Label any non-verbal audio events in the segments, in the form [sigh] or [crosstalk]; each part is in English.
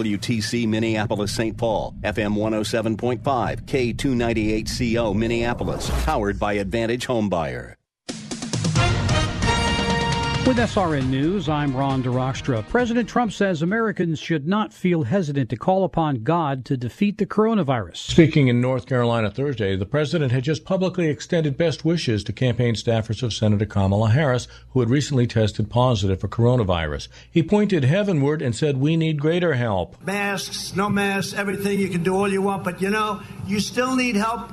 WTC Minneapolis St. Paul, FM 107.5, K298CO Minneapolis, powered by Advantage Homebuyer. With SRN News, I'm Ron DeRockstra. President Trump says Americans should not feel hesitant to call upon God to defeat the coronavirus. Speaking in North Carolina Thursday, the president had just publicly extended best wishes to campaign staffers of Senator Kamala Harris, who had recently tested positive for coronavirus. He pointed heavenward and said, We need greater help. Masks, no masks, everything you can do all you want, but you know, you still need help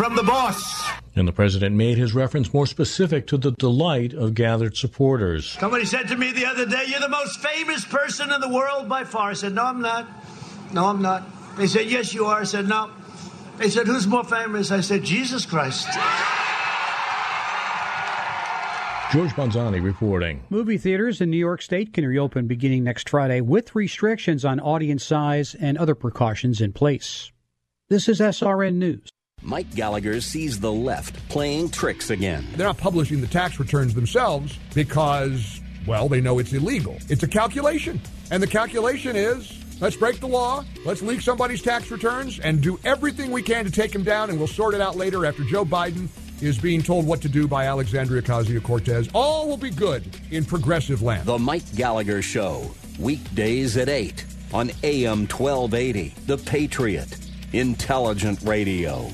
from the boss. And the president made his reference more specific to the delight of gathered supporters. Somebody said to me the other day, You're the most famous person in the world by far. I said, No, I'm not. No, I'm not. They said, Yes, you are. I said, No. They said, Who's more famous? I said, Jesus Christ. George Bonzani reporting. Movie theaters in New York State can reopen beginning next Friday with restrictions on audience size and other precautions in place. This is SRN News. Mike Gallagher sees the left playing tricks again. They're not publishing the tax returns themselves because, well, they know it's illegal. It's a calculation. And the calculation is let's break the law, let's leak somebody's tax returns, and do everything we can to take him down, and we'll sort it out later after Joe Biden is being told what to do by Alexandria Ocasio Cortez. All will be good in progressive land. The Mike Gallagher Show, weekdays at 8 on AM 1280. The Patriot, intelligent radio.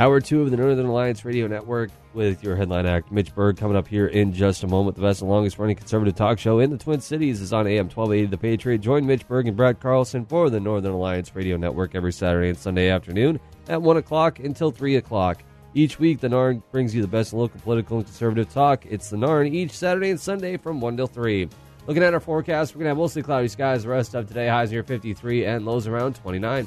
Hour two of the Northern Alliance Radio Network with your headline act, Mitch Berg, coming up here in just a moment. The best and longest running conservative talk show in the Twin Cities is on AM 1280 The Patriot. Join Mitch Berg and Brad Carlson for the Northern Alliance Radio Network every Saturday and Sunday afternoon at 1 o'clock until 3 o'clock. Each week, the NARN brings you the best local political and conservative talk. It's the NARN each Saturday and Sunday from 1 till 3. Looking at our forecast, we're going to have mostly cloudy skies the rest of today, highs near 53 and lows around 29.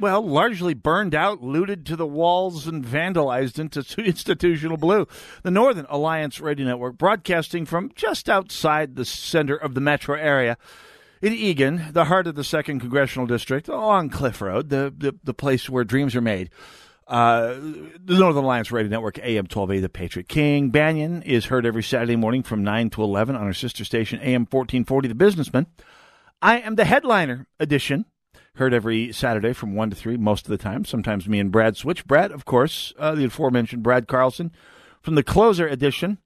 well, largely burned out, looted to the walls, and vandalized into [laughs] institutional blue. The Northern Alliance Radio Network, broadcasting from just outside the center of the metro area in Eagan, the heart of the second congressional district, along Cliff Road, the, the, the place where dreams are made. Uh, the Northern Alliance Radio Network, AM 1280, The Patriot King. Banaian is heard every Saturday morning from 9 to 11 on our sister station, AM 1440, The Businessman. I am the headliner edition Heard every Saturday from 1 to 3, most of the time. Sometimes me and Brad switch. Brad, of course, uh, the aforementioned Brad Carlson from the closer edition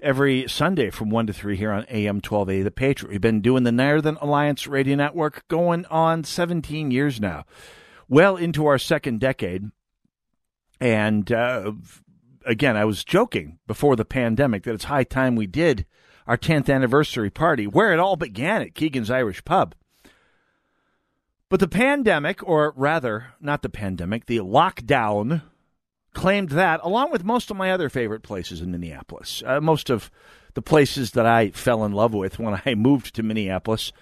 every Sunday from 1 to 3 here on AM 12A The Patriot. We've been doing the Northern Alliance Radio Network going on 17 years now, well into our second decade. And uh, again, I was joking before the pandemic that it's high time we did our 10th anniversary party, where it all began at Keegan's Irish Pub. But the pandemic, or rather, not the pandemic, the lockdown, claimed that, along with most of my other favorite places in Minneapolis. Uh, most of the places that I fell in love with when [laughs] I moved to Minneapolis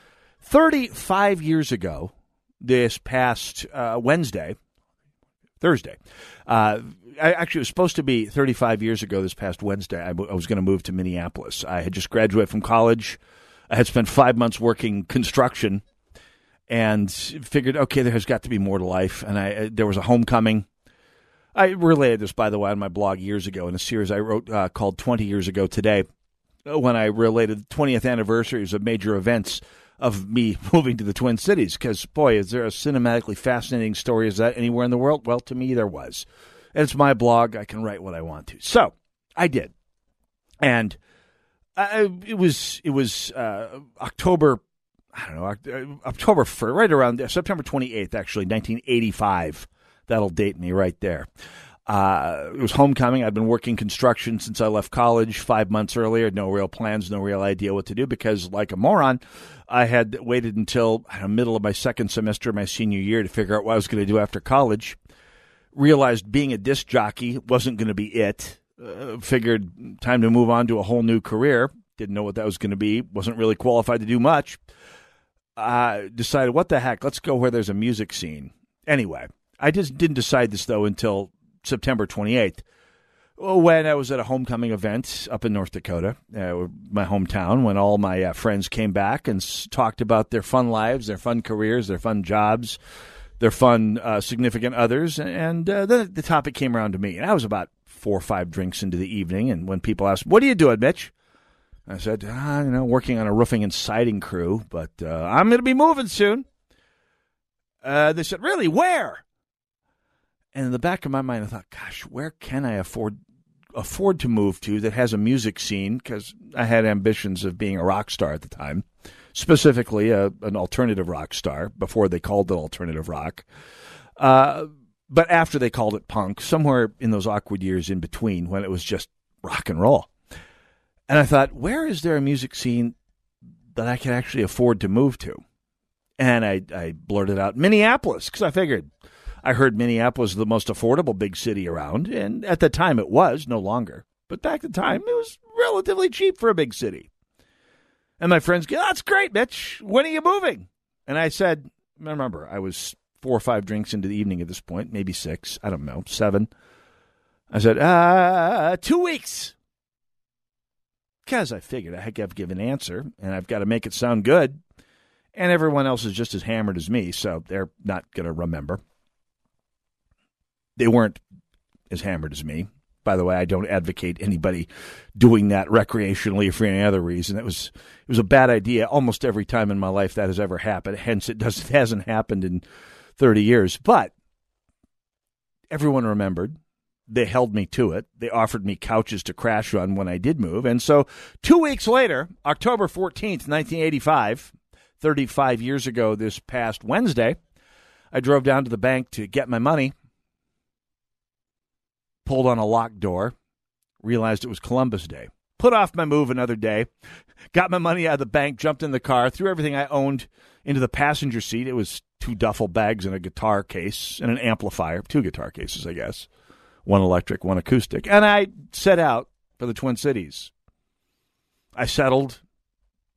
35 years ago, this past uh, Wednesday, Thursday. Uh, I, actually, was supposed to be 35 years ago this past Wednesday. I, I was going to move to Minneapolis. I had just graduated from college. I had spent five months working construction and figured, okay, there has got to be more to life. And I, uh, there was a homecoming. I related this, by the way, on my blog years ago in a series I wrote uh, called 20 Years Ago Today, uh, when I related 20th anniversaries of major events of me [laughs] moving to the Twin Cities. Because, boy, is there a cinematically fascinating story as that anywhere in the world? Well, to me, there was. And it's my blog. I can write what I want to. So I did. And Uh, it was it was uh, October. I don't know uh, October first, right around there, September twenty eighth, actually, nineteen eighty five. That'll date me right there. Uh, it was homecoming. I'd been working construction since I left college five months earlier. No real plans, no real idea what to do because, like a moron, I had waited until the middle of my second semester, my senior year, to figure out what I was going to do after college. Realized being a disc jockey wasn't going to be it. Uh, figured time to move on to a whole new career. Didn't know what that was going to be. Wasn't really qualified to do much. Uh, decided, what the heck? Let's go where there's a music scene. Anyway, I just didn't decide this though until September 28th when I was at a homecoming event up in North Dakota, uh, my hometown, when all my uh, friends came back and s- talked about their fun lives, their fun careers, their fun jobs, their fun uh, significant others, and uh, the topic came around to me, and I was about four or five drinks into the evening, and when people asked, "What are you doing, Mitch?" I said, ah, "You know, working on a roofing and siding crew, but uh, I'm going to be moving soon." Uh, they said, "Really? Where?" And in the back of my mind, I thought, gosh, where can I afford afford to move to that has a music scene? Because I had ambitions of being a rock star at the time, specifically a, an alternative rock star before they called it alternative rock. Uh, but after they called it punk, somewhere in those awkward years in between when it was just rock and roll. And I thought, where is there a music scene that I can actually afford to move to? And I, I blurted out Minneapolis because I figured I heard Minneapolis was the most affordable big city around, and at the time it was, no longer. But back at the time, it was relatively cheap for a big city. And my friends go, That's great, Mitch. When are you moving? And I said, Remember, I was four or five drinks into the evening at this point, maybe six, I don't know, seven. I said, uh, two weeks. Because I figured I to give an answer, and I've got to make it sound good. And everyone else is just as hammered as me, so they're not going to remember. They weren't as hammered as me. By the way, I don't advocate anybody doing that recreationally or for any other reason. It was it was a bad idea almost every time in my life that has ever happened. Hence, it does it [laughs] hasn't happened in thirty years. But everyone remembered. They held me to it. They offered me couches to crash on when I did move. And so, two weeks later, October 14th, 1985, 35 years ago this past Wednesday, I drove down to the bank to get my money pulled on a locked door, realized it was Columbus Day. Put off my move another day, got my money out of the bank, jumped in the car, threw everything I owned into the passenger seat. It was two duffel bags and a guitar case and an amplifier, two guitar cases, I guess, one electric, one acoustic. And I set out for the Twin Cities. I settled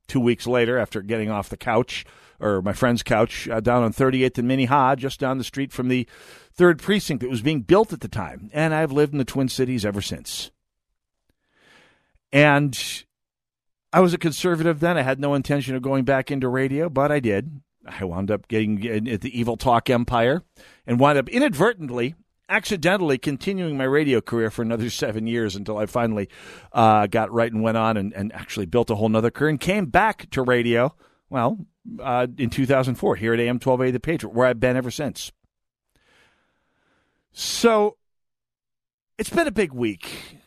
two weeks later after getting off the couch or my friend's couch uh, down on 38th and Minnehaha, just down the street from the third precinct that was being built at the time. And I've lived in the Twin Cities ever since. And I was a conservative then. I had no intention of going back into radio, but I did. I wound up getting at the Evil Talk Empire and wound up inadvertently, accidentally continuing my radio career for another [laughs] seven years until I finally uh, got right and went on and, and actually built a whole nother career and came back to radio, well, uh, in 2004 here at AM 12A The Patriot, where I've been ever since. So it's been a big week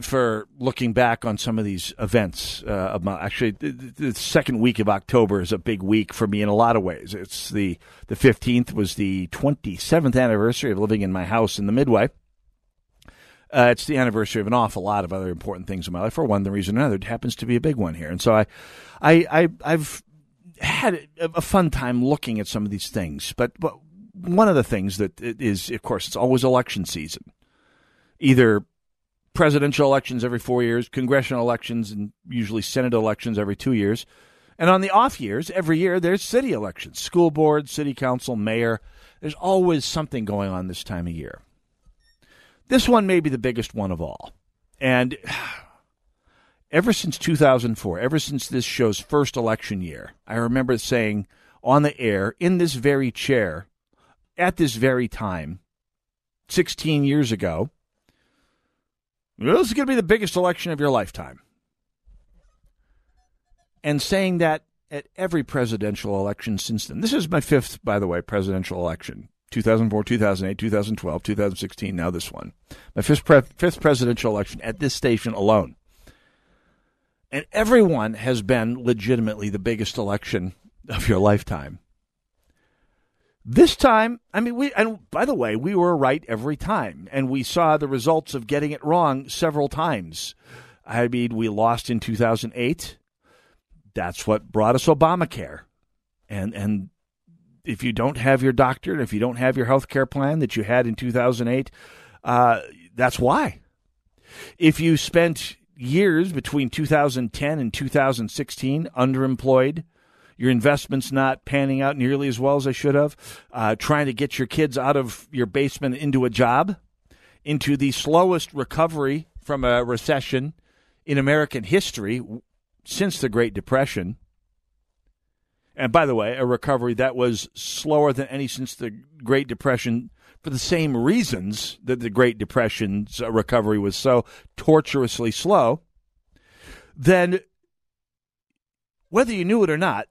for looking back on some of these events. Uh, of my, actually, the, the, second week of October is a big week for me in a lot of ways. It's the the fifteenth was the twenty seventh anniversary of living in my house in the Midway. Uh, it's the anniversary of an awful lot of other important things in my life. For one the reason or another, it happens to be a big one here, and so I, I, I I've had a fun time looking at some of these things. But but one of the things that is, of course, it's always election season. Either presidential elections every four years, congressional elections, and usually Senate elections every two years. And on the off years, every year, there's city elections, school board, city council, mayor. There's always something going on this time of year. This one may be the biggest one of all. And [sighs] ever since 2004, ever since this show's first election year, I remember saying on the air, in this very chair, at this very time, 16 years ago, this is going to be the biggest election of your lifetime. And saying that at every presidential election since then. This is my fifth, by the way, presidential election 2004, 2008, 2012, 2016, now this one. My fifth, pre- fifth presidential election at this station alone. And everyone has been legitimately the biggest election of your lifetime. This time, I mean, we, and by the way, we were right every time, and we saw the results of getting it wrong several times. I mean, we lost in 2008. That's what brought us Obamacare. And, and if you don't have your doctor, if you don't have your health care plan that you had in 2008, uh, that's why. If you spent years between 2010 and 2016 underemployed, your investments not panning out nearly as well as they should have, uh, trying to get your kids out of your basement into a job, into the slowest recovery from a recession in American history since the Great Depression. And by the way, a recovery that was slower than any since the Great Depression for the same reasons that the Great Depression's recovery was so tortuously slow, then whether you knew it or not,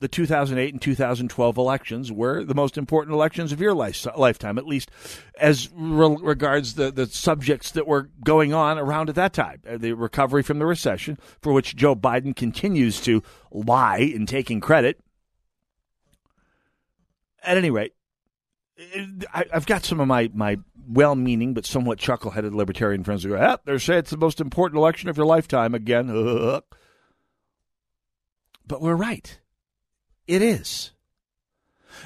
the 2008 and 2012 elections were the most important elections of your life, lifetime, at least as re- regards the, the subjects that were going on around at that time. Uh, the recovery from the recession, for which Joe Biden continues to lie in taking credit. At any rate, I, have got some of my, my well meaning but somewhat chuckle headed libertarian friends who go, ah, they're saying it's the most important election of your lifetime again. [laughs] but we're right. It is.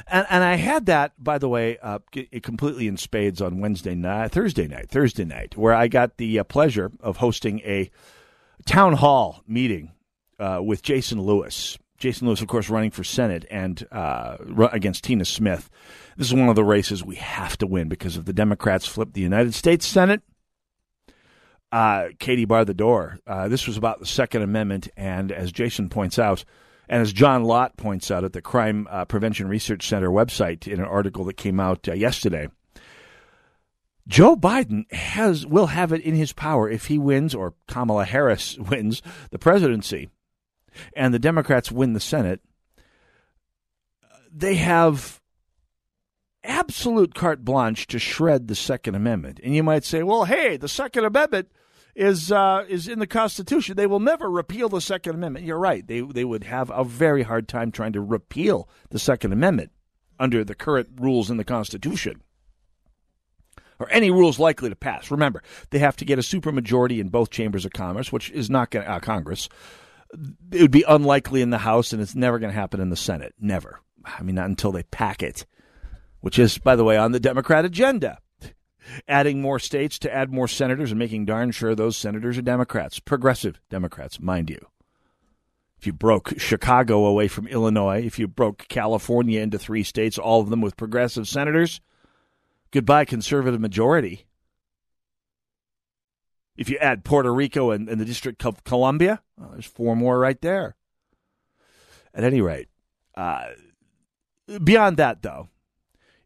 And, and I had that, by the way, uh, completely in spades on Wednesday night, Thursday night, Thursday night, where I got the uh, pleasure of hosting a town hall meeting uh, with Jason Lewis. Jason Lewis, of course, running for Senate and uh, against Tina Smith. This is one of the races we have to win because if the Democrats flip the United States Senate, uh, Katie barred the door. Uh, this was about the Second Amendment, and as Jason points out, and as John Lott points out at the Crime uh, Prevention Research Center website in an article that came out uh, yesterday, Joe Biden has will have it in his power if he wins or Kamala Harris [laughs] wins the presidency and the Democrats win the Senate. They have absolute carte blanche to shred the Second Amendment. And you might say, well, hey, the Second Amendment is uh, is in the Constitution. They will never repeal the Second Amendment. You're right. They they would have a very hard time trying to repeal the Second Amendment under the current rules in the Constitution. Or any rules likely to pass. Remember, they have to get a supermajority in both chambers of Congress, which is not going to, uh, Congress. It would be unlikely in the House, and it's never going to happen in the Senate. Never. I mean, not until they pack it, which is, by the way, on the Democrat agenda adding more states to add more senators and making darn sure those senators are Democrats, progressive Democrats, mind you. If you broke Chicago away from Illinois, if you broke California into three states, all of them with progressive senators, goodbye conservative majority. If you add Puerto Rico and, and the District of Columbia, well, there's four more right there. At any rate, uh, beyond that, though,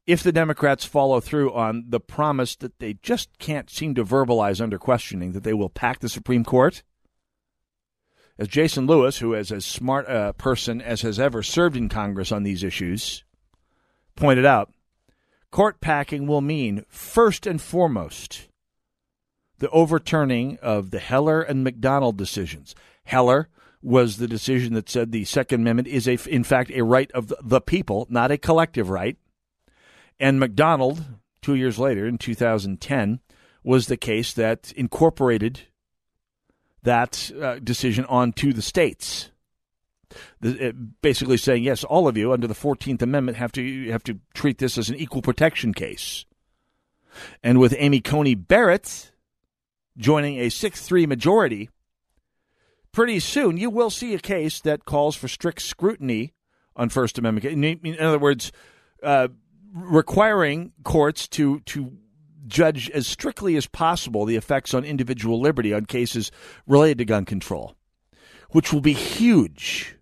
if the Democrats follow through on the promise that they just can't seem to verbalize under questioning that they will pack the Supreme Court, as Jason Lewis, who is as smart a person as has ever served in Congress on these issues, pointed out, court packing will mean, first and foremost, the overturning of the Heller and McDonald decisions. Heller was the decision that said the Second Amendment is, a, in fact, a right of the people, not a collective right. And McDonald, two years later in 2010, was the case that incorporated that uh, decision onto the states. The, basically saying, yes, all of you under the 14th Amendment have to, have to treat this as an equal protection case. And with Amy Coney Barrett joining a 6 3 majority, pretty soon you will see a case that calls for strict scrutiny on First Amendment. In, other words, uh, requiring courts to to judge as strictly as possible the effects on individual liberty on cases related to gun control, which will be huge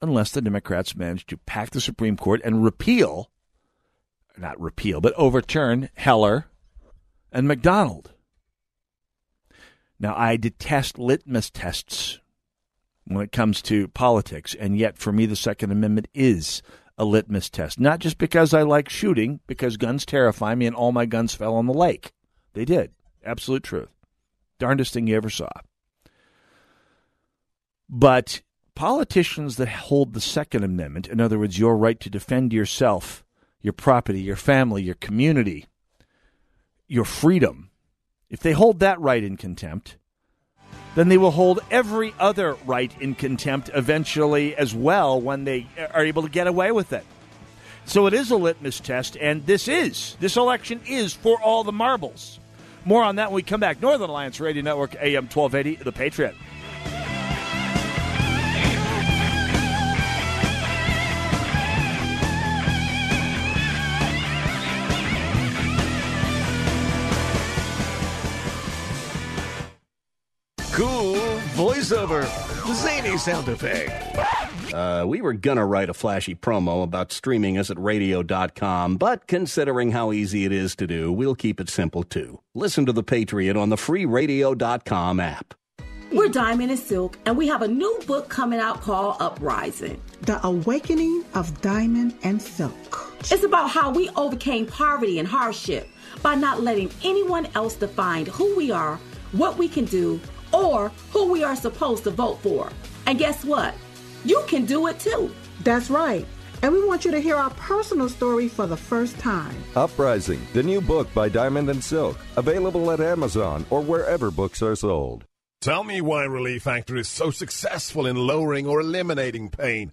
unless the Democrats manage to pack the Supreme Court and repeal, not repeal, but overturn Heller and McDonald. Now, I detest litmus tests when it comes to politics, and yet for me, the Second Amendment is a litmus test. Not just because I like shooting, because guns terrify me and all my guns fell on the lake. They did. Absolute truth. Darndest thing you ever saw. But politicians that hold the Second Amendment, in other words, your right to defend yourself, your property, your family, your community, your freedom, if they hold that right in contempt, then they will hold every other right in contempt eventually as well when they are able to get away with it. So it is a litmus test, and this is, this election is for all the marbles. More on that when we come back. Northern Alliance Radio Network, AM 1280, The Patriot. Zany sound effect. Uh, we were gonna write a flashy promo about streaming us at radio.com, but considering how easy it is to do, we'll keep it simple too. Listen to The Patriot on the free radio.com app. We're Diamond and Silk, and we have a new book coming out called Uprising The Awakening of Diamond and Silk. It's about how we overcame poverty and hardship by not letting anyone else define who we are, what we can do, or who we are supposed to vote for. And guess what? You can do it too. That's right. And we want you to hear our personal story for the first time. Uprising, the new book by Diamond and Silk, available at Amazon or wherever books are sold. Tell me why Relief Factor is so successful in lowering or eliminating pain.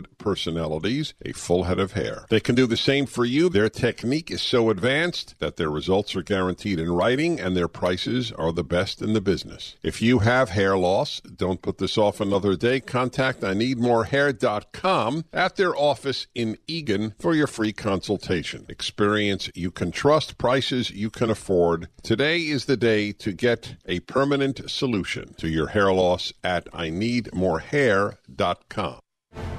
personalities a full head of hair. They can do the same for you. Their technique is so advanced that their results are guaranteed in writing and their prices are the best in the business. If you have hair loss, don't put this off another day. Contact I need more hair.com at their office in Eagan for your free consultation. Experience you can trust, prices you can afford. Today is the day to get a permanent solution to your hair loss at I need more hair.com.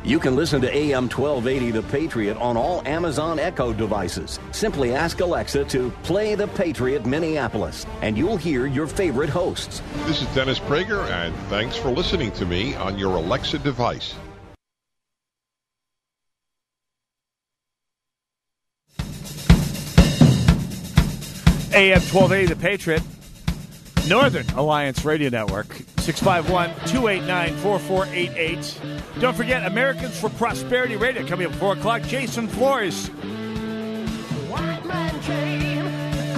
You can listen to AM 1280 The Patriot on all Amazon Echo devices. Simply ask Alexa to play The Patriot Minneapolis, and you'll hear your favorite hosts. This is Dennis Prager, and thanks for listening to me on your Alexa device. AM 1280, The Patriot. Northern Alliance Radio Network, 651 289 4488. Don't forget Americans for Prosperity Radio coming up 4 o'clock. Jason Flores.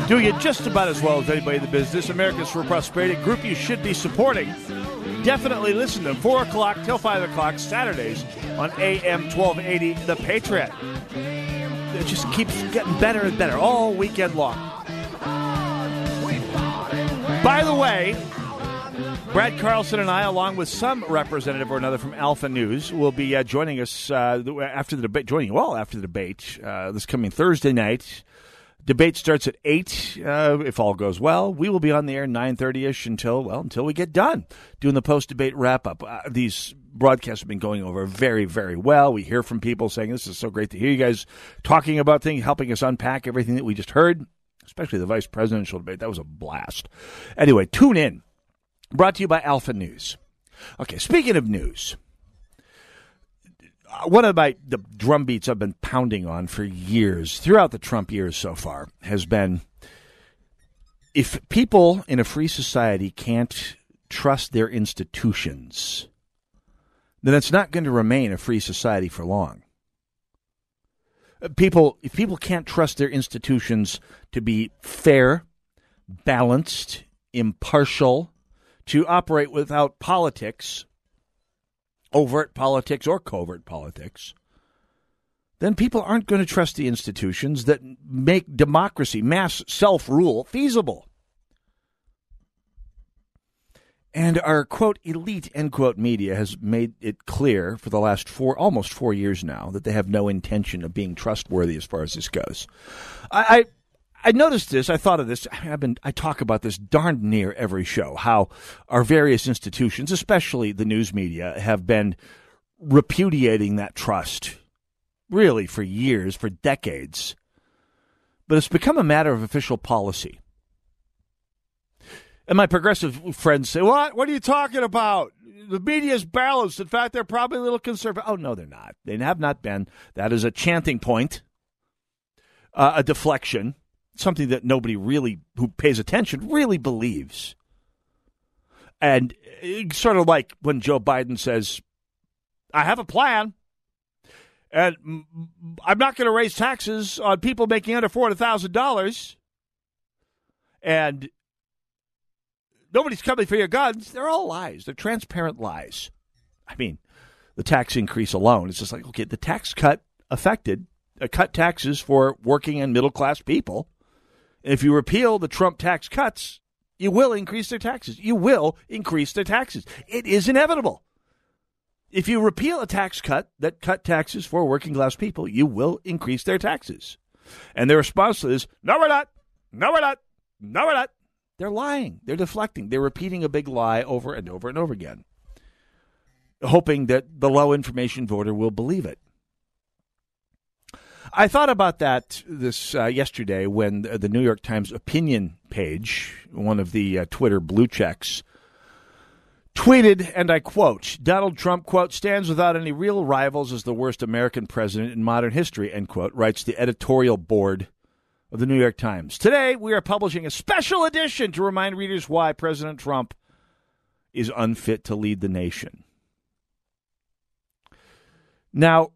Doing it just about as well as anybody in the business. Americans for Prosperity, group you should be supporting. Definitely listen to them. 4 o'clock till 5 o'clock, Saturdays on AM 1280, The Patriot. It just keeps getting better and better all weekend long. By the way, Brad Carlson and I, along with some representative or another from Alpha News, will be uh, joining us uh, after the debate. Joining well after the debate uh, this coming Thursday night. Debate starts at eight. Uh, if all goes well, we will be on the air nine thirty ish until well until we get done doing the post debate wrap up. Uh, these broadcasts have been going over very very well. We hear from people saying this is so great to hear you guys talking about things, helping us unpack everything that we just heard especially the vice presidential debate. That was a blast. Anyway, tune in. Brought to you by Alpha News. Okay, speaking of news, Uh, one of my the drum beats I've been pounding on for years, throughout the Trump years so far, has been if people in a free society can't trust their institutions, then it's not going to remain a free society for long. People, if people can't trust their institutions to be fair, balanced, impartial, to operate without politics, overt politics or covert politics, then people aren't going to trust the institutions that make democracy, mass self rule, feasible. And our quote elite end quote media has made it clear for the last four almost four years now that they have no intention of being trustworthy as far as this goes. I, I I noticed this. I thought of this. I've been I talk about this darn near every show. How our various institutions, especially the news media, have been repudiating that trust, really for years, for decades. But it's become a matter of official policy. And my progressive friends say, "What? What are you talking about? The media is balanced. In fact, they're probably a little conservative." Oh no, they're not. They have not been. That is a chanting point, uh, a deflection something that nobody really who pays attention really believes. And sort of like when Joe Biden says, I have a plan. And I'm not going to raise taxes on people making under $400,000. And nobody's coming for your guns. They're all lies. They're transparent lies. I mean, the tax increase alone is just like, okay, the tax cut affected, uh, cut taxes for working and middle class people. If you repeal the Trump tax cuts, you will increase their taxes. You will increase their taxes. It is inevitable. If you repeal a tax cut that cut taxes for working class people, you will increase their taxes. And their response is, no, we're not. No, we're not. No, we're not. They're lying. They're deflecting. They're repeating a big lie over and over and over again, hoping that the low information voter will believe it. I thought about that this uh, yesterday when the New York Times opinion page, one of the uh, Twitter blue checks, tweeted, and I quote, Donald Trump, quote, stands without any real rivals as the worst American president in modern history, end quote, writes the editorial board of the New York Times. Today, we are publishing a special edition to remind readers why President Trump is unfit to lead the nation. Now,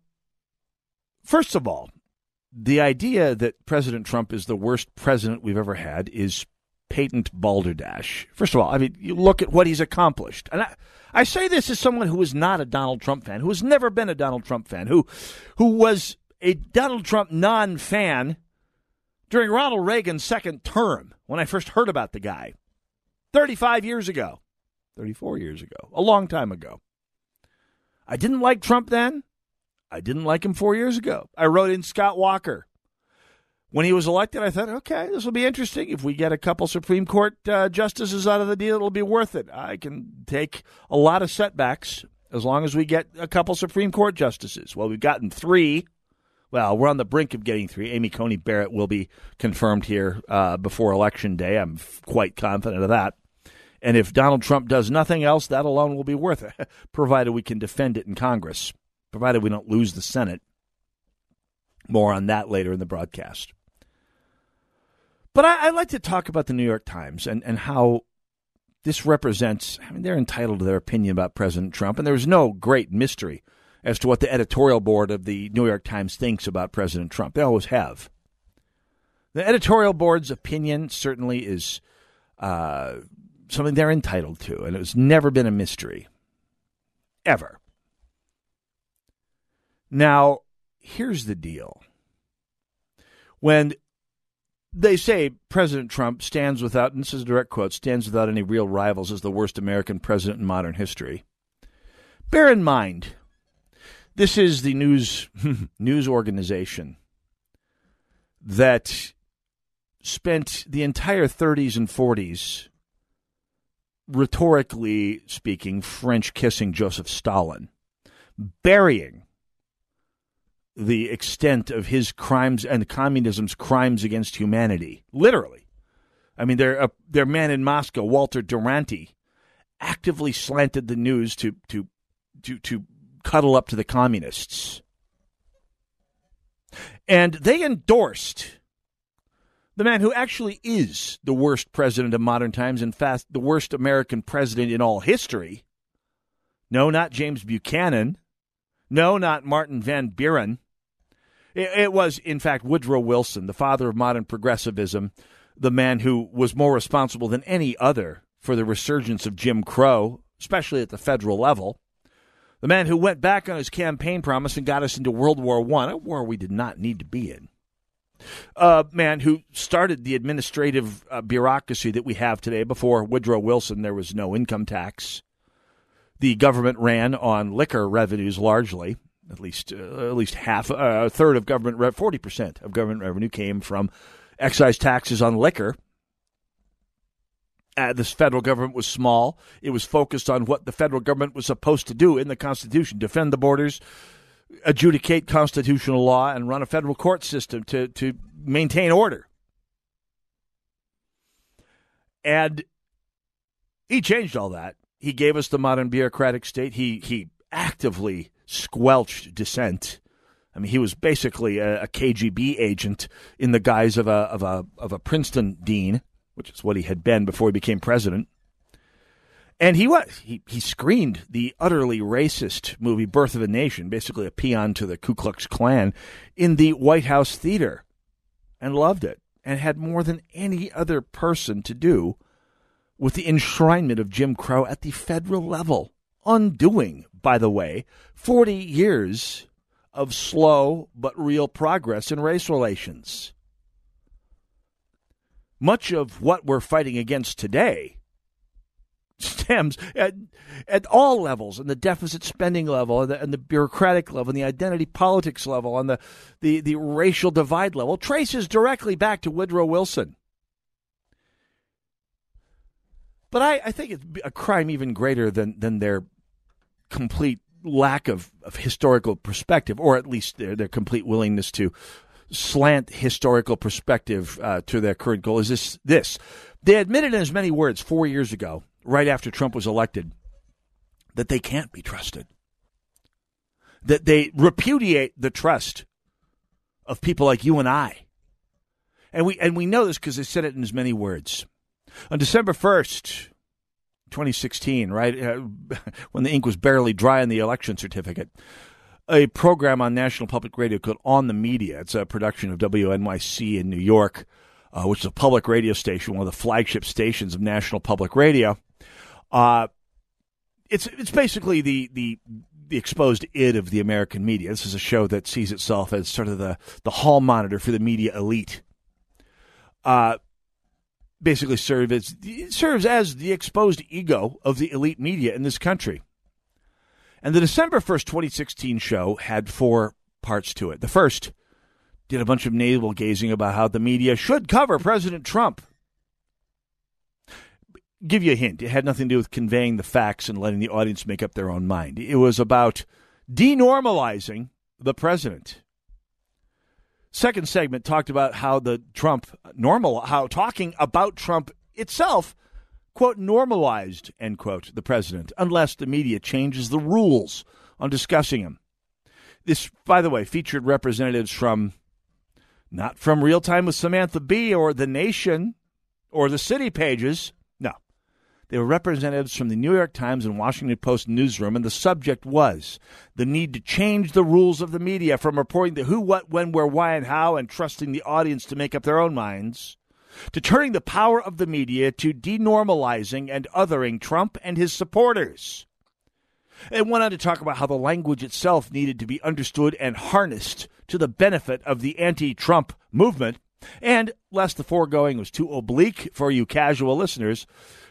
first of all, the idea that President Trump is the worst president we've ever had is patent balderdash. First of all, I mean, you look at what he's accomplished. And I, I say this as someone who is not a Donald Trump fan, who has never been a Donald Trump fan, who, who was a Donald Trump non fan during Ronald Reagan's second term when I first heard about the guy 35 years ago, 34 years ago, a long time ago. I didn't like Trump then. I didn't like him four years ago. I wrote in Scott Walker. When he was elected, I thought, okay, this will be interesting. If we get a couple Supreme Court uh, justices out of the deal, it'll be worth it. I can take a lot of setbacks as long as we get a couple Supreme Court justices. Well, we've gotten three. Well, we're on the brink of getting three. Amy Coney Barrett will be confirmed here uh, before Election Day. I'm f- quite confident of that. And if Donald Trump does nothing else, that alone will be worth it, [laughs] provided we can defend it in Congress provided we don't lose the Senate. More on that later in the broadcast. But I, would like to talk about the New York Times and, and how this represents. I mean, they're entitled to their opinion about President Trump, and there's no great mystery as to what the editorial board of the New York Times thinks about President Trump. They always have. The editorial board's opinion certainly is uh, something they're entitled to, and it's never been a mystery. Ever. Now, here's the deal. When they say President Trump stands without, and this is a direct quote, stands without any real rivals as the worst American president in modern history. Bear in mind, this is the news [laughs] news organization that spent the entire 30s and 40s, rhetorically speaking, French kissing Joseph Stalin, burying the extent of his crimes and communism's crimes against humanity. Literally. I mean, their, uh, their man in Moscow, Walter Duranty, actively slanted the news to, to, to, to cuddle up to the communists. And they endorsed the man who actually is the worst president of modern times, in fact, the worst American president in all history. No, not James Buchanan. No, not Martin Van Buren. It, it was, in fact, Woodrow Wilson, the father of modern progressivism, the man who was more responsible than any other for the resurgence of Jim Crow, especially at the federal level. The man who went back on his campaign promise and got us into World War I, a war we did not need to be in. A man who started the administrative uh, bureaucracy that we have today. Before Woodrow Wilson, there was no income tax. The government ran on liquor revenues largely. At least, uh, at least half, uh, a third of government, forty percent of government revenue came from excise taxes on liquor. Uh, this federal government was small. It was focused on what the federal government was supposed to do in the Constitution defend the borders, adjudicate constitutional law, and run a federal court system to, to maintain order. And he changed all that. He gave us the modern bureaucratic state. He, he actively squelched dissent. I mean, he was basically a, a KGB agent in the guise of a, of a, of a Princeton dean which is what he had been before he became president. And he was he, he screened the utterly racist movie Birth of a Nation, basically a paean to the Ku Klux Klan, in the White House theater, and loved it, and had more than any other person to do with the enshrinement of Jim Crow at the federal level, undoing, by the way, forty years of slow but real progress in race relations much of what we're fighting against today [laughs] stems at, at all levels, and the deficit spending level, and the, and the bureaucratic level, and the identity politics level, and the, the, the racial divide level, traces directly back to Woodrow Wilson. But I, I think it's a crime even greater than, than their complete lack of, of historical perspective, or at least their, their complete willingness to slant historical perspective uh, to their current goal is this this. They admitted in as many words four years ago right after trump was elected that they can't be trusted. That they repudiate the trust of people like you and i. And we and we know this because they said it in as many words. On december 1st 2016 right uh, [laughs] when the ink was barely dry on the election certificate a program on National Public Radio called On the Media. It's a production of WNYC in New York, uh, which is a public radio station, one of the flagship stations of National Public Radio. Uh, it's it's basically the the the exposed id of the American media. This is a show that sees itself as sort of the the hall monitor for the media elite. Uh, basically serve as serves as the exposed ego of the elite media in this country. And the December 1st, 2016 show had four parts to it. The first did a bunch of navel gazing about how the media should cover President Trump. Give you a hint. It had nothing to do with conveying the facts and letting the audience make up their own mind. It was about denormalizing the president. Second segment talked about how the Trump normal, how talking about Trump itself quote, normalized, end quote, the president, unless the media changes the rules on discussing him. This, by the way, featured representatives from, not from Real Time with Samantha Bee or The Nation or the City Pages. No. They were representatives from the New York Times and Washington Post newsroom, and the subject was the need to change the rules of the media from reporting the who, what, when, where, why, and how, and trusting the audience to make up their own minds to turning the power of the media to denormalizing and othering Trump and his supporters. It went on to talk about how the language itself needed to be understood and harnessed to the benefit of the anti Trump movement. And, lest the foregoing was too oblique for you casual listeners,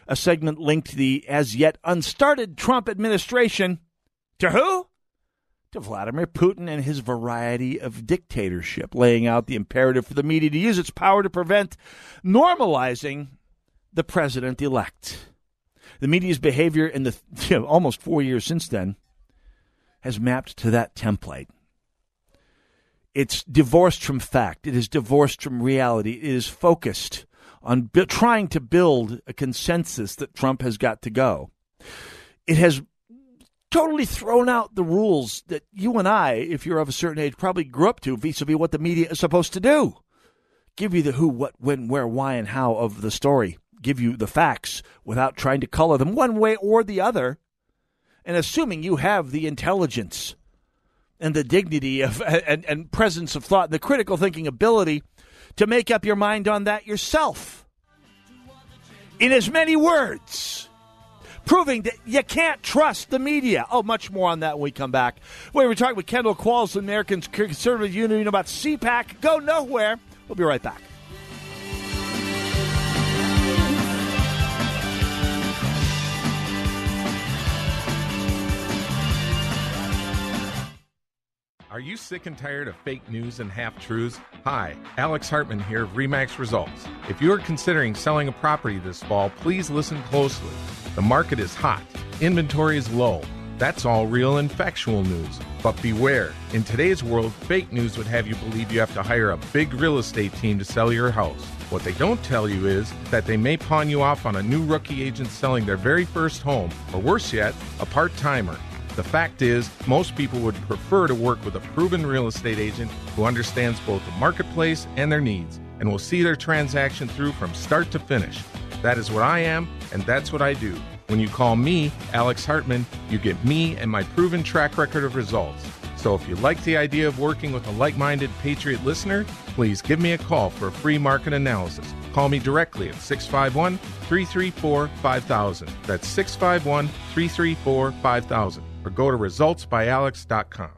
a segment linked the as yet unstarted Trump administration to who? To Vladimir Putin and his variety of dictatorship, laying out the imperative for the media to use its power to prevent normalizing the president elect. The media's behavior in the [laughs] you know, almost four years since then has mapped to that template. It's divorced from fact. It is divorced from reality. It is focused on bu- trying to build a consensus that Trump has got to go. It has totally thrown out the rules that you and I, if you're of a certain age, probably grew up to vis a vis what the media is supposed to do. Give you the who, what, when, where, why, and how of the story. Give you the facts without trying to color them one way or the other. And assuming you have the intelligence and the dignity of [laughs] and, and presence of thought, the critical thinking ability to make up your mind on that yourself. In as many words proving that you can't trust the media. Oh, much more on that when we come back. Wait, we're talking with Kendall Qualls, the American Conservative Union, about CPAC. Go nowhere. We'll be right back. Are you sick and tired of fake news and half truths? Hi, Alex Hartman here of Remax Results. If you are considering selling a property this fall, please listen closely. The market is hot, inventory is low. That's all real and factual news. But beware, in today's world, fake news would have you believe you have to hire a big real estate team to sell your house. What they don't tell you is that they may pawn you off on a new rookie agent selling their very first home, or worse yet, a part timer. The fact is, most people would prefer to work with a proven real estate agent who understands both the marketplace and their needs and will see their transaction through from start to finish. That is what I am, and that's what I do. When you call me, Alex Hartman, you get me and my proven track record of results. So if you like the idea of working with a like minded Patriot listener, please give me a call for a free market analysis. Call me directly at 651 334 5000. That's 651 334 5000 or go to resultsbyalex.com.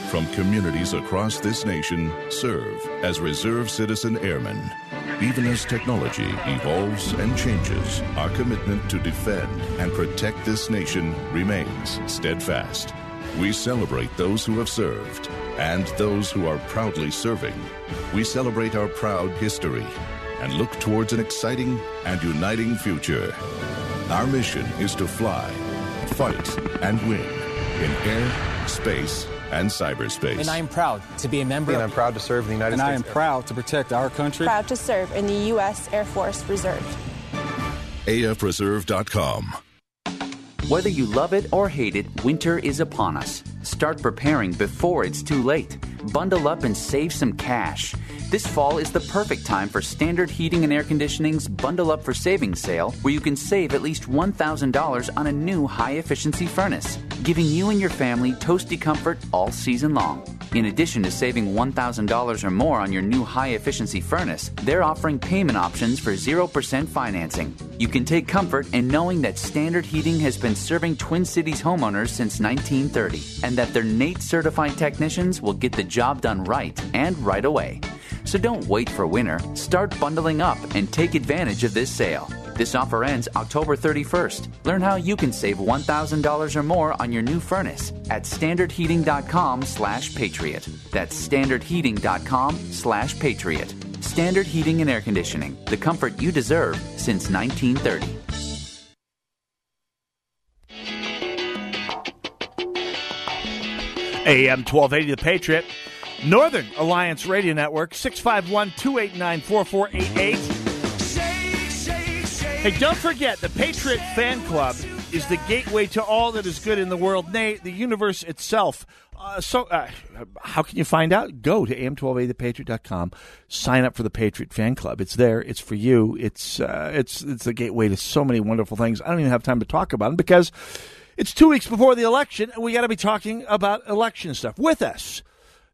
from communities across this nation serve as reserve citizen airmen. Even as technology evolves and changes, our commitment to defend and protect this nation remains steadfast. We celebrate those who have served and those who are proudly serving. We celebrate our proud history and look towards an exciting and uniting future. Our mission is to fly, fight, and win in air, space, and cyberspace. And I am proud to be a member. And I'm proud to serve in the United and States. And I am proud to protect our country. Proud to serve in the U.S. Air Force Reserve. AFReserve.com. Whether you love it or hate it, winter is upon us. Start preparing before it's too late. Bundle up and save some cash. This fall is the perfect time for Standard Heating and Air Conditioning's Bundle Up for Savings sale, where you can save at least $1,000 on a new high efficiency furnace, giving you and your family toasty comfort all season long. In addition to saving $1,000 or more on your new high efficiency furnace, they're offering payment options for 0% financing. You can take comfort in knowing that Standard Heating has been serving Twin Cities homeowners since 1930 and that their NATE certified technicians will get the job done right and right away. So don't wait for winter. Start bundling up and take advantage of this sale. This offer ends October 31st. Learn how you can save $1,000 or more on your new furnace at standardheating.com slash patriot. That's standardheating.com slash patriot. Standard Heating and Air Conditioning, the comfort you deserve since 1930. AM 1280 The Patriot. Northern Alliance Radio Network, 651 289 4488. Hey, don't forget, the Patriot Fan Club is the gateway to all that is good in the world, nay, the universe itself. Uh, so, uh, how can you find out? Go to am1280thepatriot.com. Sign up for the Patriot Fan Club. It's there. It's for you. It's uh, it's it's the gateway to so many wonderful things. I don't even have time to talk about them because it's two weeks before the election, and we got to be talking about election stuff. With us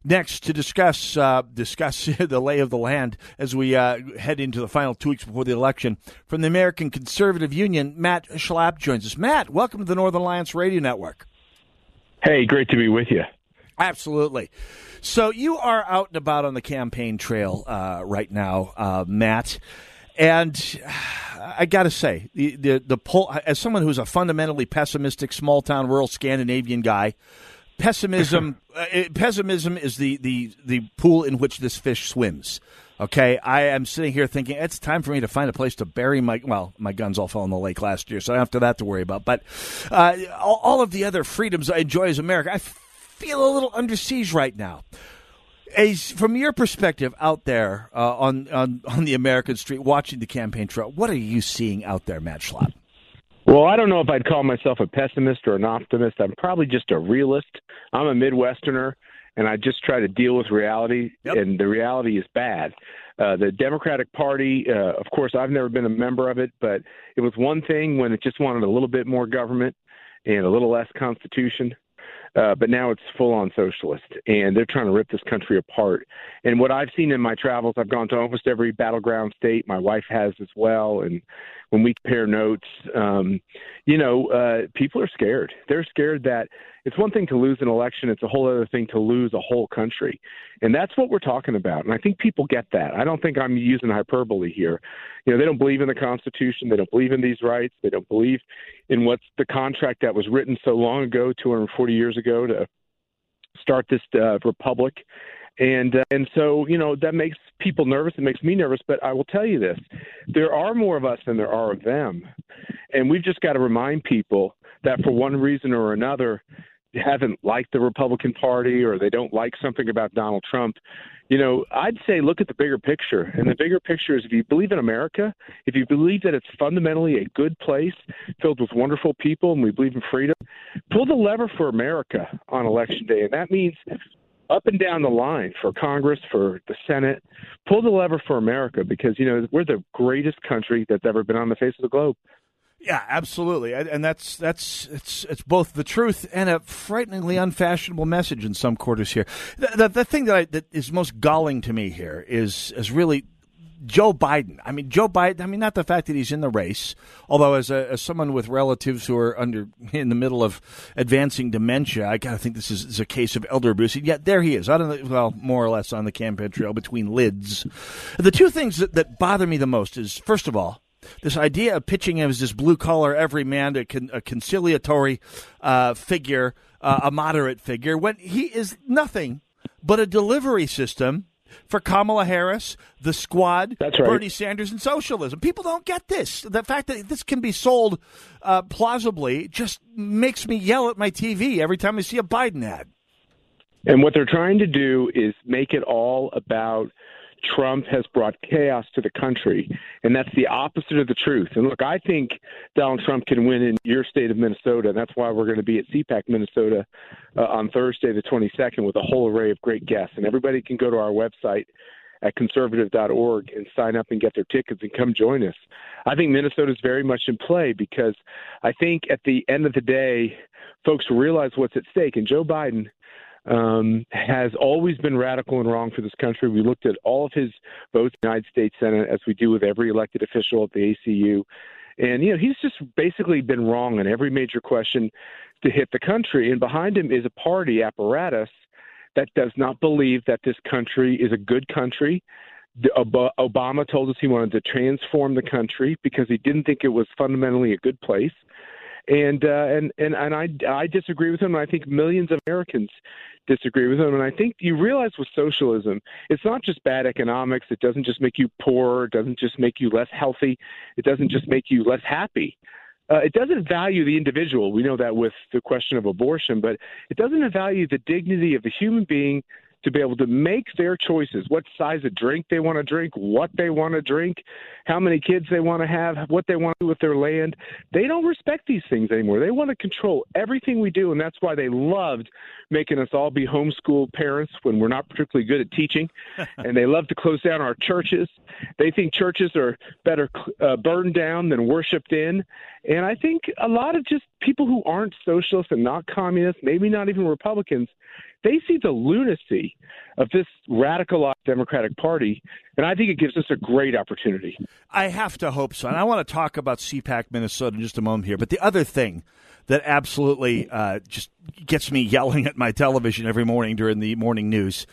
next to discuss uh, discuss [laughs] the lay of the land as we uh, head into the final two weeks before the election. From the American Conservative Union, Matt Schlapp joins us. Matt, welcome to the Northern Alliance Radio Network. Hey, great to be with you. Absolutely. So you are out and about on the campaign trail uh, right now, uh, Matt. And [sighs] I got to say, the, the the poll as someone who's a fundamentally pessimistic, small town, rural Scandinavian guy, pessimism [laughs] uh, pessimism is the, the, the pool in which this fish swims. Okay, I am sitting here thinking it's time for me to find a place to bury my well, my guns all fell in the lake last year, so I don't have that to worry about. But uh, all, all of the other freedoms I enjoy as America, I feel a little under siege right now. As, from your perspective out there uh, on, on on the American street, watching the campaign trail, what are you seeing out there, Matt Schlapp? Well, I don't know if I'd call myself a pessimist or an optimist. I'm probably just a realist. I'm a Midwesterner, and I just try to deal with reality, yep. and the reality is bad. Uh, the Democratic Party, uh, of course, I've never been a member of it, but it was one thing when it just wanted a little bit more government and a little less Constitution. Uh, but now it's full on socialist, and they're trying to rip this country apart. And what I've seen in my travels, I've gone to almost every battleground state. My wife has as well, and when we compare notes, um, you know, uh, people are scared. They're scared that it's one thing to lose an election; it's a whole other thing to lose a whole country, and that's what we're talking about. And I think people get that. I don't think I'm using hyperbole here. You know, they don't believe in the Constitution. They don't believe in these rights. They don't believe in what's the contract that was written so long ago, 240 years ago, to start this uh, republic and uh, and so you know that makes people nervous. It makes me nervous. But I will tell you this: there are more of us than there are of them, and we've just got to remind people that for one reason or another, haven't liked the Republican Party or they don't like something about Donald Trump. You know, I'd say look at the bigger picture. And the bigger picture is if you believe in America, if you believe that it's fundamentally a good place filled with wonderful people and we believe in freedom, pull the lever for America on election day. And that means up and down the line for Congress, for the Senate. Pull the lever for America because, you know, we're the greatest country that's ever been on the face of the globe. Yeah, absolutely, and that's that's it's it's both the truth and a frighteningly unfashionable message in some quarters here. The, the, the thing that I, that is most galling to me here is is really Joe Biden. I mean, Joe Biden. I mean, not the fact that he's in the race, although as a, as someone with relatives who are under [laughs] in the middle of advancing dementia, I gotta think this is, is a case of elder abuse. And yet there he is, on the, well, more or less on the campaign trail between lids. The two things that, that bother me the most is, first of all, this idea of pitching him as this blue collar everyman, a, con, a conciliatory uh, figure, uh, a moderate figure, when he is nothing but a delivery system for Kamala Harris, the squad, That's right. Bernie Sanders, and socialism. People don't get this. The fact that this can be sold uh, plausibly just makes me yell at my TV every time I see a Biden ad. And what they're trying to do is make it all about Trump has brought chaos to the country. And that's the opposite of the truth. And look, I think Donald Trump can win in your state of Minnesota. And that's why we're going to be at CPAC Minnesota uh, on Thursday, the 22nd, with a whole array of great guests. And everybody can go to our website at conservative.org and sign up and get their tickets and come join us. I think Minnesota is very much in play because I think at the end of the day, folks realize what's at stake. And Joe Biden um, has always been radical and wrong for this country. We looked at all of his votes in the United States Senate, as we do with every elected official at the ACU. And, you know, he's just basically been wrong on every major question to hit the country. And behind him is a party apparatus that does not believe that this country is a good country. Obama told us he wanted to transform the country because he didn't think it was fundamentally a good place and uh, and and and I I disagree with him. And I think millions of Americans disagree with him. And I think you realize with socialism, it's not just bad economics. It doesn't just make you poor. It doesn't just make you less healthy. It doesn't just make you less happy. Uh, it doesn't value the individual. We know that with the question of abortion, but it doesn't value the dignity of the human being to be able to make their choices what size of drink they want to drink, what they want to drink, how many kids they want to have, what they want to do with their land. They don't respect these things anymore. They want to control everything we do, and that's why they loved making us all be homeschool parents when we're not particularly good at teaching, [laughs] and they love to close down our churches. They think churches are better uh, burned down than worshipped in, and I think a lot of just people who aren't socialists and not communists, maybe not even Republicans, they see the lunacy of this radicalized Democratic Party, and I think it gives us a great opportunity. I have to hope so. And I want to talk about CPAC Minnesota in just a moment here. But the other thing that absolutely uh, just gets me yelling at my television every morning during the morning news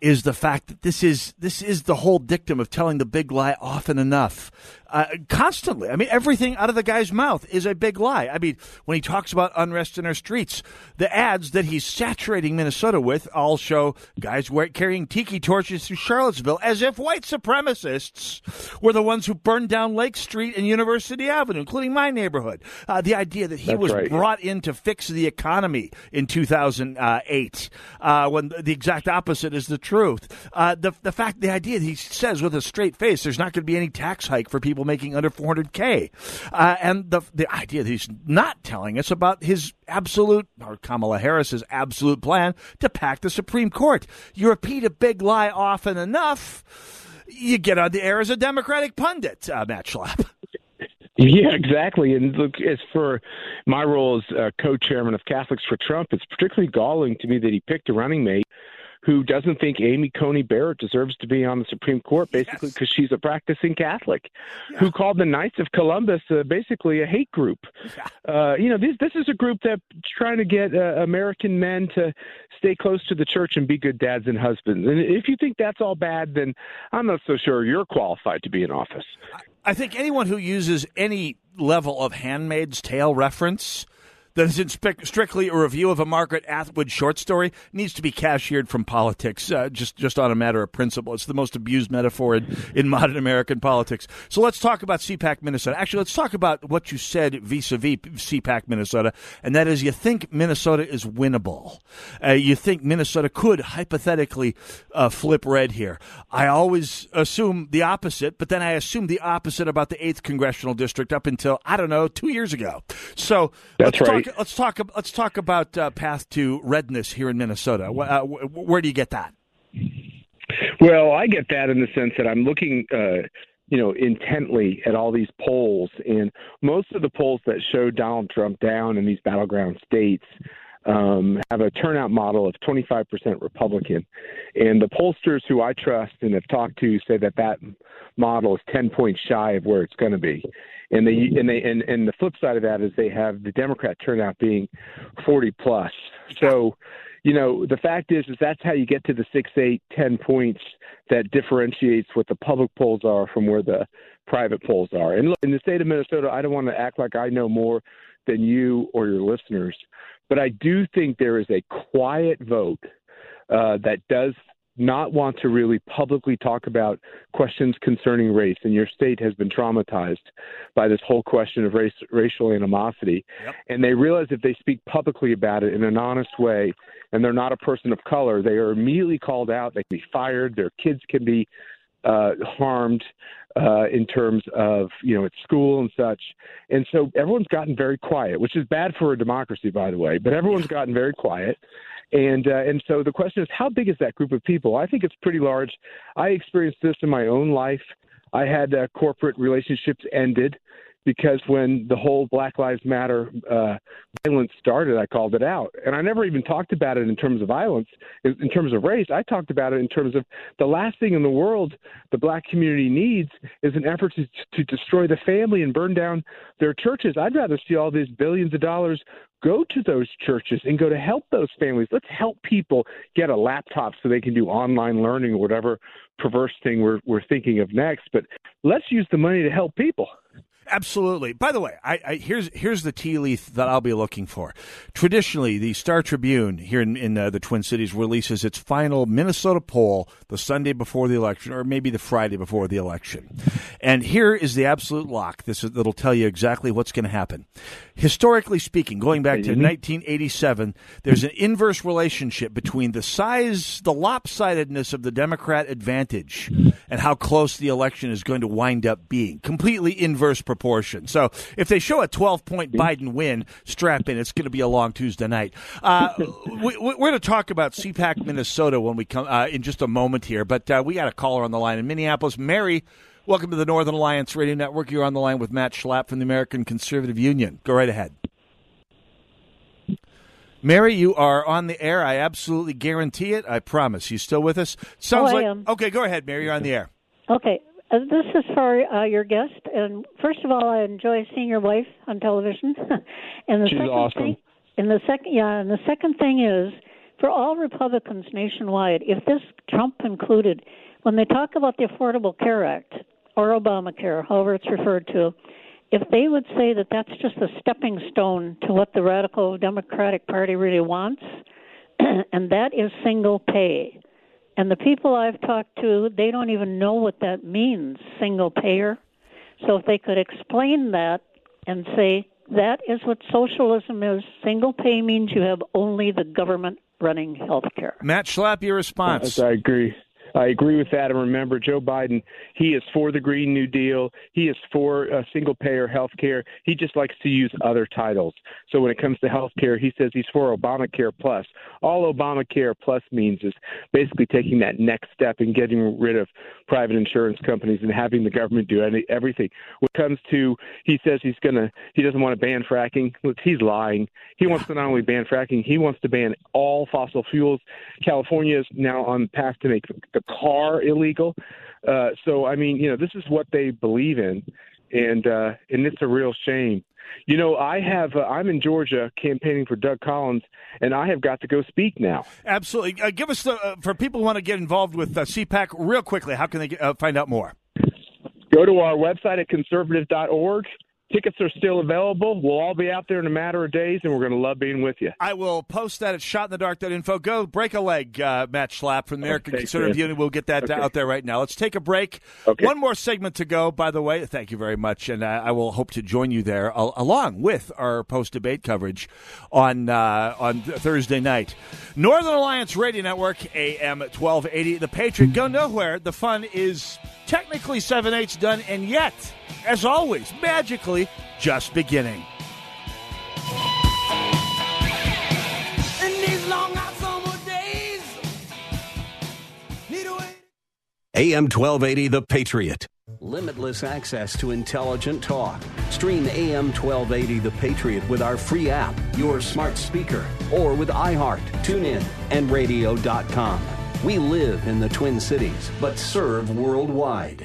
is the fact that this is this is the whole dictum of telling the big lie often enough, uh, constantly. I mean, everything out of the guy's mouth is a big lie. I mean, when he talks about unrest in our streets, the ads that he's saturating Minnesota with all show guys carrying tiki torches through Charlottesville, as if white supremacists were the ones who burned down Lake Street and University Avenue, including my neighborhood. Uh, the idea that he That's was right. brought in to fix the economy in 2008, uh, when the exact opposite is the truth. Uh, the the fact, the idea that he says with a straight face, there's not going to be any tax hike for people making under 400k, uh, and the the idea that he's not telling us about his absolute or Kamala Harris's absolute plan to pack the Supreme Court. You repeat a big lie often enough. You get on the air as a Democratic pundit, uh, Matt Schlapp. [laughs] Yeah, exactly. And look, as for my role as uh, co-chairman of Catholics for Trump, it's particularly galling to me that he picked a running mate who doesn't think Amy Coney Barrett deserves to be on the Supreme Court, basically because she's a practicing Catholic, who called the Knights of Columbus uh, basically a hate group. Uh, you know, this this is a group that's trying to get uh, American men to stay close to the church and be good dads and husbands. And if you think that's all bad, then I'm not so sure you're qualified to be in office. I think anyone who uses any level of Handmaid's Tale reference that is in spe- strictly a review of a Margaret Atwood short story needs to be cashiered from politics, uh, just just on a matter of principle. It's the most abused metaphor in, in modern American politics. So let's talk about CPAC Minnesota. Actually, let's talk about what you said vis-a-vis CPAC Minnesota, and that is you think Minnesota is winnable. Uh, you think Minnesota could hypothetically uh, flip red here. I always assume the opposite, but then I assume the opposite about the eighth congressional district up until I don't know two years ago. So That's let's right. talk. Let's talk. Let's talk about uh, path to redness here in Minnesota. Uh, where do you get that? Well, I get that in the sense that I'm looking, uh, you know, intently at all these polls, and most of the polls that show Donald Trump down in these battleground states um, have a turnout model of 25% Republican, and the pollsters who I trust and have talked to say that that model is 10 points shy of where it's going to be. And they and they and, and the flip side of that is they have the Democrat turnout being 40 plus. So you know, the fact is, is that's how you get to the six, eight, ten points that differentiates what the public polls are from where the private polls are. And look, in the state of Minnesota, I don't want to act like I know more than you or your listeners, but I do think there is a quiet vote uh, that does not want to really publicly talk about questions concerning race, and your state has been traumatized by this whole question of race, racial animosity. And they realize if they speak publicly about it in an honest way, and they're not a person of color, they are immediately called out. They can be fired. Their kids can be uh, harmed uh, in terms of you know at school and such. And so everyone's gotten very quiet, which is bad for a democracy, by the way. But everyone's gotten very quiet. And uh, and so the question is, how big is that group of people? I think it's pretty large. I experienced this in my own life. I had uh, corporate relationships ended because when the whole Black Lives Matter uh, violence started, I called it out, and I never even talked about it in terms of violence, in, in terms of race. I talked about it in terms of the last thing in the world the black community needs is an effort to, to destroy the family and burn down their churches. I'd rather see all these billions of dollars go to those churches and go to help those families. Let's help people get a laptop so they can do online learning or whatever perverse thing we're we're thinking of next. But let's use the money to help people. Absolutely. By the way, I, I, here's here's the tea leaf that I'll be looking for. Traditionally, the Star Tribune here in, in uh, the Twin Cities releases its final Minnesota poll the Sunday before the election, or maybe the Friday before the election. And here is the absolute lock. This is, that'll tell you exactly what's going to happen. Historically speaking, going back to 1987, there's an inverse relationship between the size, the lopsidedness of the Democrat advantage, and how close the election is going to wind up being. Completely inverse proportion. So if they show a 12 point Biden win, strap in. It's going to be a long Tuesday night. Uh, [laughs] we, we're going to talk about CPAC Minnesota when we come uh, in just a moment here, but uh, we got a caller on the line in Minneapolis. Mary, welcome to the Northern Alliance Radio Network. You're on the line with Matt Schlapp from the American Conservative Union. Go right ahead. Mary, you are on the air. I absolutely guarantee it. I promise. You still with us? Sounds Oh, I like am. okay. Go ahead, Mary. You're on the air. Okay. Uh, this is for uh, your guest, and first of all, I enjoy seeing your wife on television. [laughs] and the She's second awesome. thing, and the second, yeah, and the second thing is for all Republicans nationwide, if this Trump included, when they talk about the Affordable Care Act or Obamacare, however it's referred to, if they would say that that's just a stepping stone to what the radical Democratic Party really wants, [clears throat] and that is single pay. And the people I've talked to, they don't even know what that means, single payer. So if they could explain that and say that is what socialism is, single pay means you have only the government running health care. Matt Schlapp, your response. Yes, I agree. I agree with that. And remember, Joe Biden, he is for the Green New Deal. He is for uh, single payer health care. He just likes to use other titles. So when it comes to health care, he says he's for Obamacare Plus. All Obamacare Plus means is basically taking that next step and getting rid of private insurance companies and having the government do any, everything. When it comes to, he says he's going to, he doesn't want to ban fracking. He's lying. He wants to not only ban fracking, he wants to ban all fossil fuels. California is now on the path to make the car illegal. Uh, so I mean, you know, this is what they believe in, and uh, and it's a real shame. You know, I have uh, I'm in Georgia campaigning for Doug Collins, and I have got to go speak now. Absolutely. Uh, give us the uh, for people who want to get involved with uh, CPAC real quickly. How can they get, uh, find out more? Go to our website at conservative.org. Tickets are still available. We'll all be out there in a matter of days, and we're going to love being with you. I will post that at shotinthedark.info. Go break a leg, uh, Matt Schlapp from the American Okay, Conservative. Union. We'll get that Okay. out there right now. Let's take a break. One more segment to go, by the way. Thank you very much. And uh, I will hope to join you there al- along with our post debate coverage on, uh, on th- Thursday night. Northern Alliance Radio Network, AM 1280. The Patriot. Go nowhere. The fun is technically 7 8 done, and yet, as always, magically just beginning. In these long hot summer days, need a way. AM 1280 The Patriot. Limitless access to intelligent talk. Stream AM 1280 The Patriot with our free app, your smart speaker, or with iHeart, TuneIn, and radio.com. We live in the Twin Cities, but serve worldwide.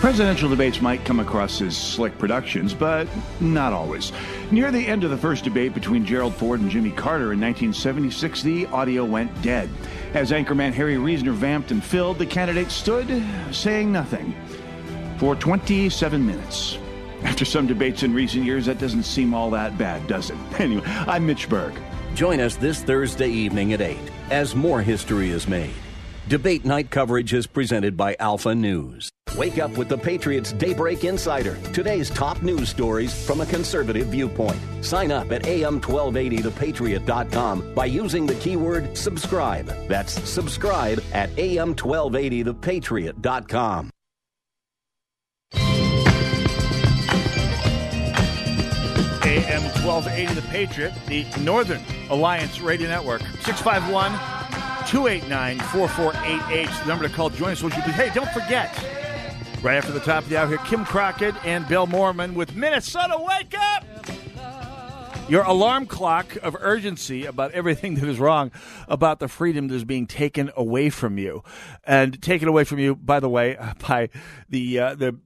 Presidential debates might come across as slick productions, but not always. Near the end of the first debate between Gerald Ford and Jimmy Carter in 1976, the audio went dead. As anchorman Harry Reasoner vamped and filled, the candidate stood, saying nothing, for 27 minutes. After some debates in recent years, that doesn't seem all that bad, does it? [laughs] Anyway, I'm Mitch Berg. Join us this Thursday evening at 8 as more history is made. Debate night coverage is presented by Alpha News. Wake up with the Patriots Daybreak Insider. Today's top news stories from a conservative viewpoint. Sign up at am1280thepatriot.com by using the keyword subscribe. That's subscribe at am1280thepatriot.com. AM 1280 The Patriot, the Northern Alliance Radio Network. 651 289 4488. The number to call. Join us. Hey, don't forget. Right after the top of the hour here, Kim Crockett and Bill Mormon with Minnesota Wake Up! Your alarm clock of urgency about everything that is wrong about the freedom that is being taken away from you. And taken away from you, by the way, [laughs] by the uh, the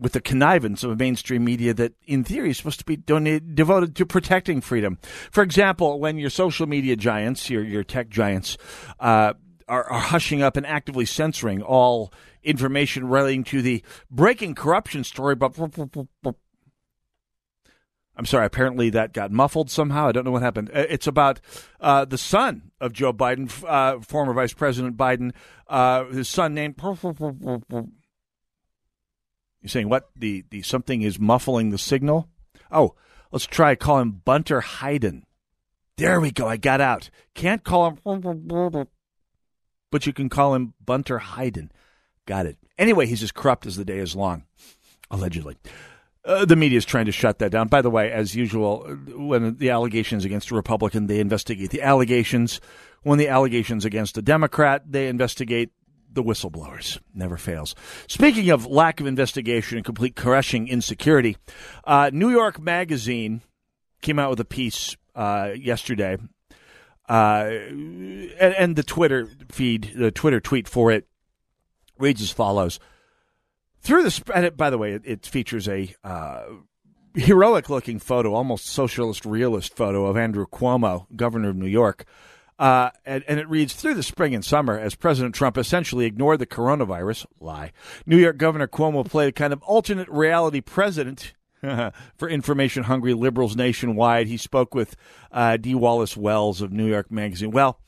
with the connivance of a mainstream media that, in theory, is supposed to be donated, devoted to protecting freedom. For example, when your social media giants, your your tech giants, uh, are, are hushing up and actively censoring all information relating to the breaking corruption story, but. I'm sorry. Apparently, that got muffled somehow. I don't know what happened. Uh, It's about uh, the son of Joe Biden, uh, former Vice President Biden. Uh, his son named. You're saying what? The the something is muffling the signal. Oh, let's try call him Bunter Hayden. There we go. I got out. Can't call him, but you can call him Bunter Hayden. Got it. Anyway, he's as corrupt as the day is long, allegedly. Uh, the media is trying to shut that down. By the way, as usual, when the allegations against a Republican, they investigate the allegations. When the allegations against a Democrat, they investigate the whistleblowers. Never fails. Speaking of lack of investigation and complete crushing insecurity, uh, New York Magazine came out with a piece uh, yesterday, uh, and, and the Twitter feed, the Twitter tweet for it reads as follows. Through the by the way, it, it features a uh, heroic looking photo, almost socialist realist photo of Andrew Cuomo, governor of New York. Uh, and, and it reads Through the spring and summer, as President Trump essentially ignored the coronavirus, lie, New York Governor Cuomo played a kind of alternate reality president [laughs] for information hungry liberals nationwide. He spoke with uh, D. Wallace Wells of New York Magazine. Well,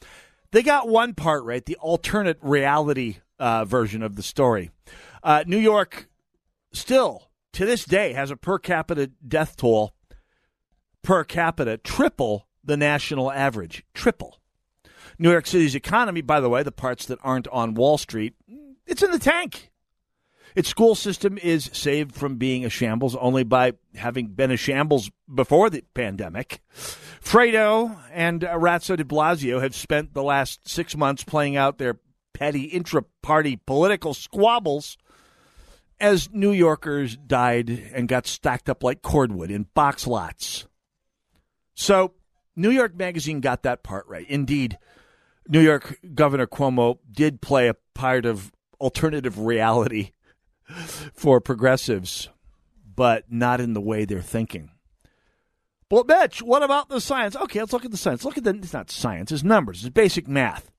they got one part right, the alternate reality uh, version of the story. Uh, New York still, to this day, has a per capita death toll per capita triple the national average. Triple. New York City's economy, by the way, the parts that aren't on Wall Street, it's in the tank. Its school system is saved from being a shambles only by having been a shambles before the pandemic. Fredo and Razzo de Blasio have spent the last six months playing out their petty intra party political squabbles as New Yorkers died and got stacked up like cordwood in box lots. So, New York Magazine got that part right. Indeed, New York Governor Cuomo did play a part of alternative reality [laughs] for progressives, but not in the way they're thinking. Well, Mitch, what about the science? Okay, let's look at the science. Look at the, it's not science, it's numbers, it's basic math.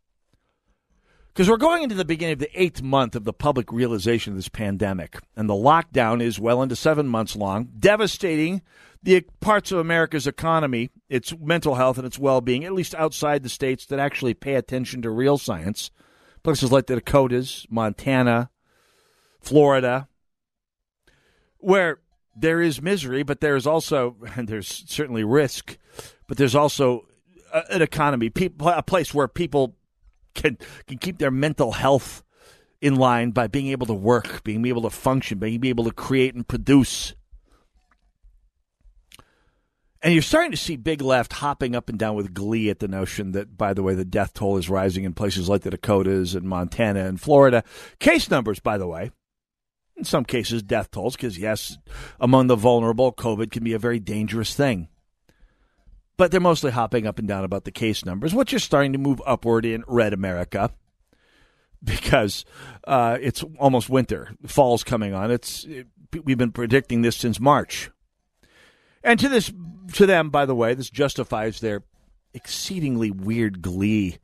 Because we're going into the beginning of the eighth month of the public realization of this pandemic, and the lockdown is well into seven months long, devastating the parts of America's economy, its mental health, and its well being, at least outside the states that actually pay attention to real science. Places like the Dakotas, Montana, Florida, where there is misery, but there's also, [laughs] and there's certainly risk, but there's also uh, an economy, people, a place where people can can keep their mental health in line by being able to work, being able to function, being able to create and produce. And you're starting to see Big Left hopping up and down with glee at the notion that, by the way, the death toll is rising in places like the Dakotas and Montana and Florida. Case numbers, by the way, in some cases, death tolls, because, yes, among the vulnerable, COVID can be a very dangerous thing but they're mostly hopping up and down about the case numbers, which are starting to move upward in red America because uh, it's almost winter. Fall's coming on. It's it, we've been predicting this since March, and to this to them, by the way, this justifies their exceedingly weird glee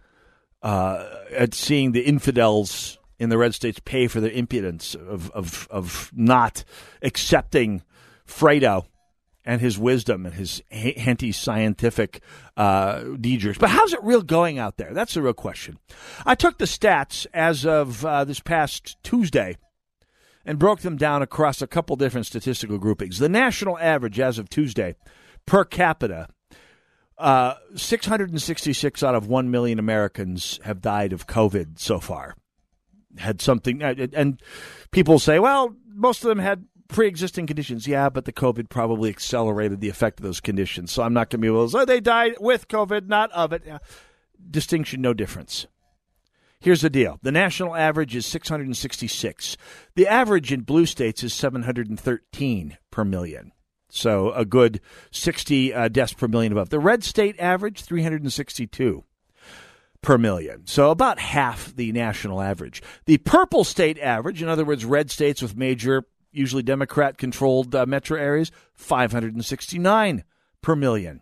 uh, at seeing the infidels in the red states pay for their impudence of of of not accepting Fredo and his wisdom and his anti scientific uh, deejers. But how's it real going out there? That's the real question. I took the stats as of uh, this past Tuesday and broke them down across a couple different statistical groupings. The national average as of Tuesday per capita uh, 666 out of 1 million Americans have died of COVID so far. Had something, uh, and people say, well, most of them had pre existing conditions. Yeah, but the COVID probably accelerated the effect of those conditions. So I'm not going to be able to say they died with COVID, not of it. Yeah. Distinction, no difference. Here's the deal the national average is 666. The average in blue states is 713 per million. So a good 60 uh, deaths per million above. The red state average, 362 per million. So about half the national average. The purple state average, in other words, red states with major, usually Democrat controlled uh, metro areas, 569 per million.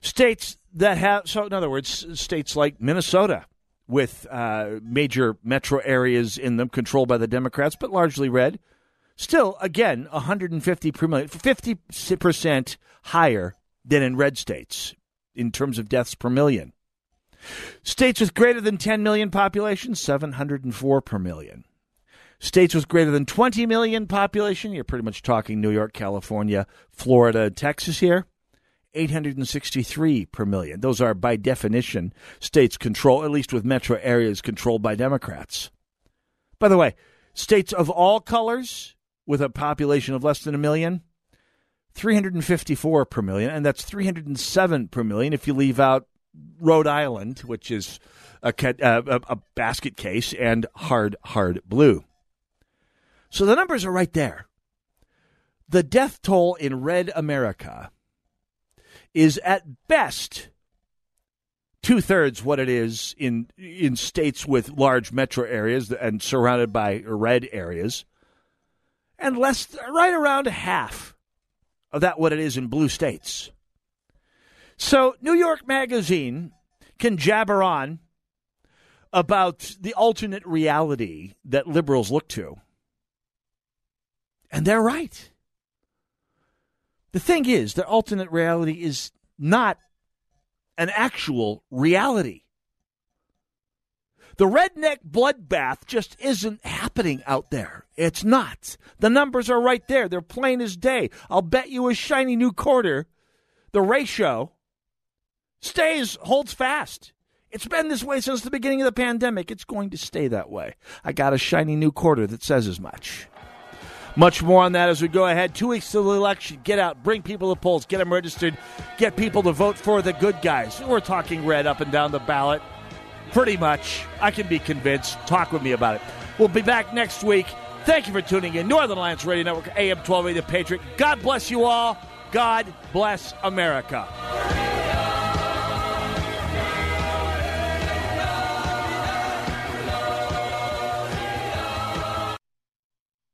States that have, so in other words, states like Minnesota with uh, major metro areas in them controlled by the Democrats, but largely red, Still, again, 150 per million, 50% higher than in red states in terms of deaths per million. States with greater than 10 million population, 704 per million. States with greater than 20 million population, you're pretty much talking New York, California, Florida, Texas here, 863 per million. Those are, by definition, states control, at least with metro areas controlled by Democrats. By the way, states of all colors, with a population of less than a million, 354 per million, and that's 307 per million if you leave out Rhode Island, which is a, uh, a, a basket case, and hard, hard blue. So the numbers are right there. The death toll in red America is at best two thirds what it is in in states with large metro areas and surrounded by red areas and less right around half of that what it is in blue states. So New York Magazine can jabber on about the alternate reality that liberals look to. And they're right. The thing is, the alternate reality is not an actual reality. The redneck bloodbath just isn't happening out there. It's not. The numbers are right there. They're plain as day. I'll bet you a shiny new quarter. The ratio stays, holds fast. It's been this way since the beginning of the pandemic. It's going to stay that way. I got a shiny new quarter that says as much. Much more on that as we go ahead. Two weeks to the election. Get out, bring people to polls, get them registered, get people to vote for the good guys. We're talking red up and down the ballot. Pretty much. I can be convinced. Talk with me about it. We'll be back next week. Thank you for tuning in. Northern Alliance Radio Network, AM 1280 The Patriot. God bless you all. God bless America.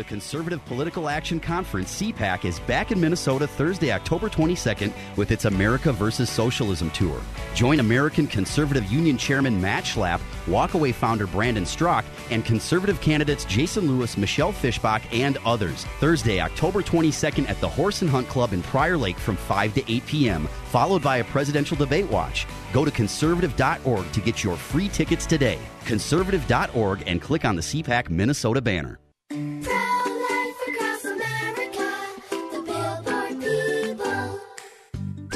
The Conservative Political Action Conference, CPAC, is back in Minnesota Thursday, October 22nd with its America versus Socialism tour. Join American Conservative Union Chairman Matt Schlapp, Walkaway founder Brandon Straka, and conservative candidates Jason Lewis, Michelle Fischbach, and others. Thursday, October 22nd at the Horse and Hunt Club in Prior Lake from 5 to 8 p.m., followed by a presidential debate watch. Go to conservative.org to get your free tickets today. Conservative.org and click on the CPAC Minnesota banner.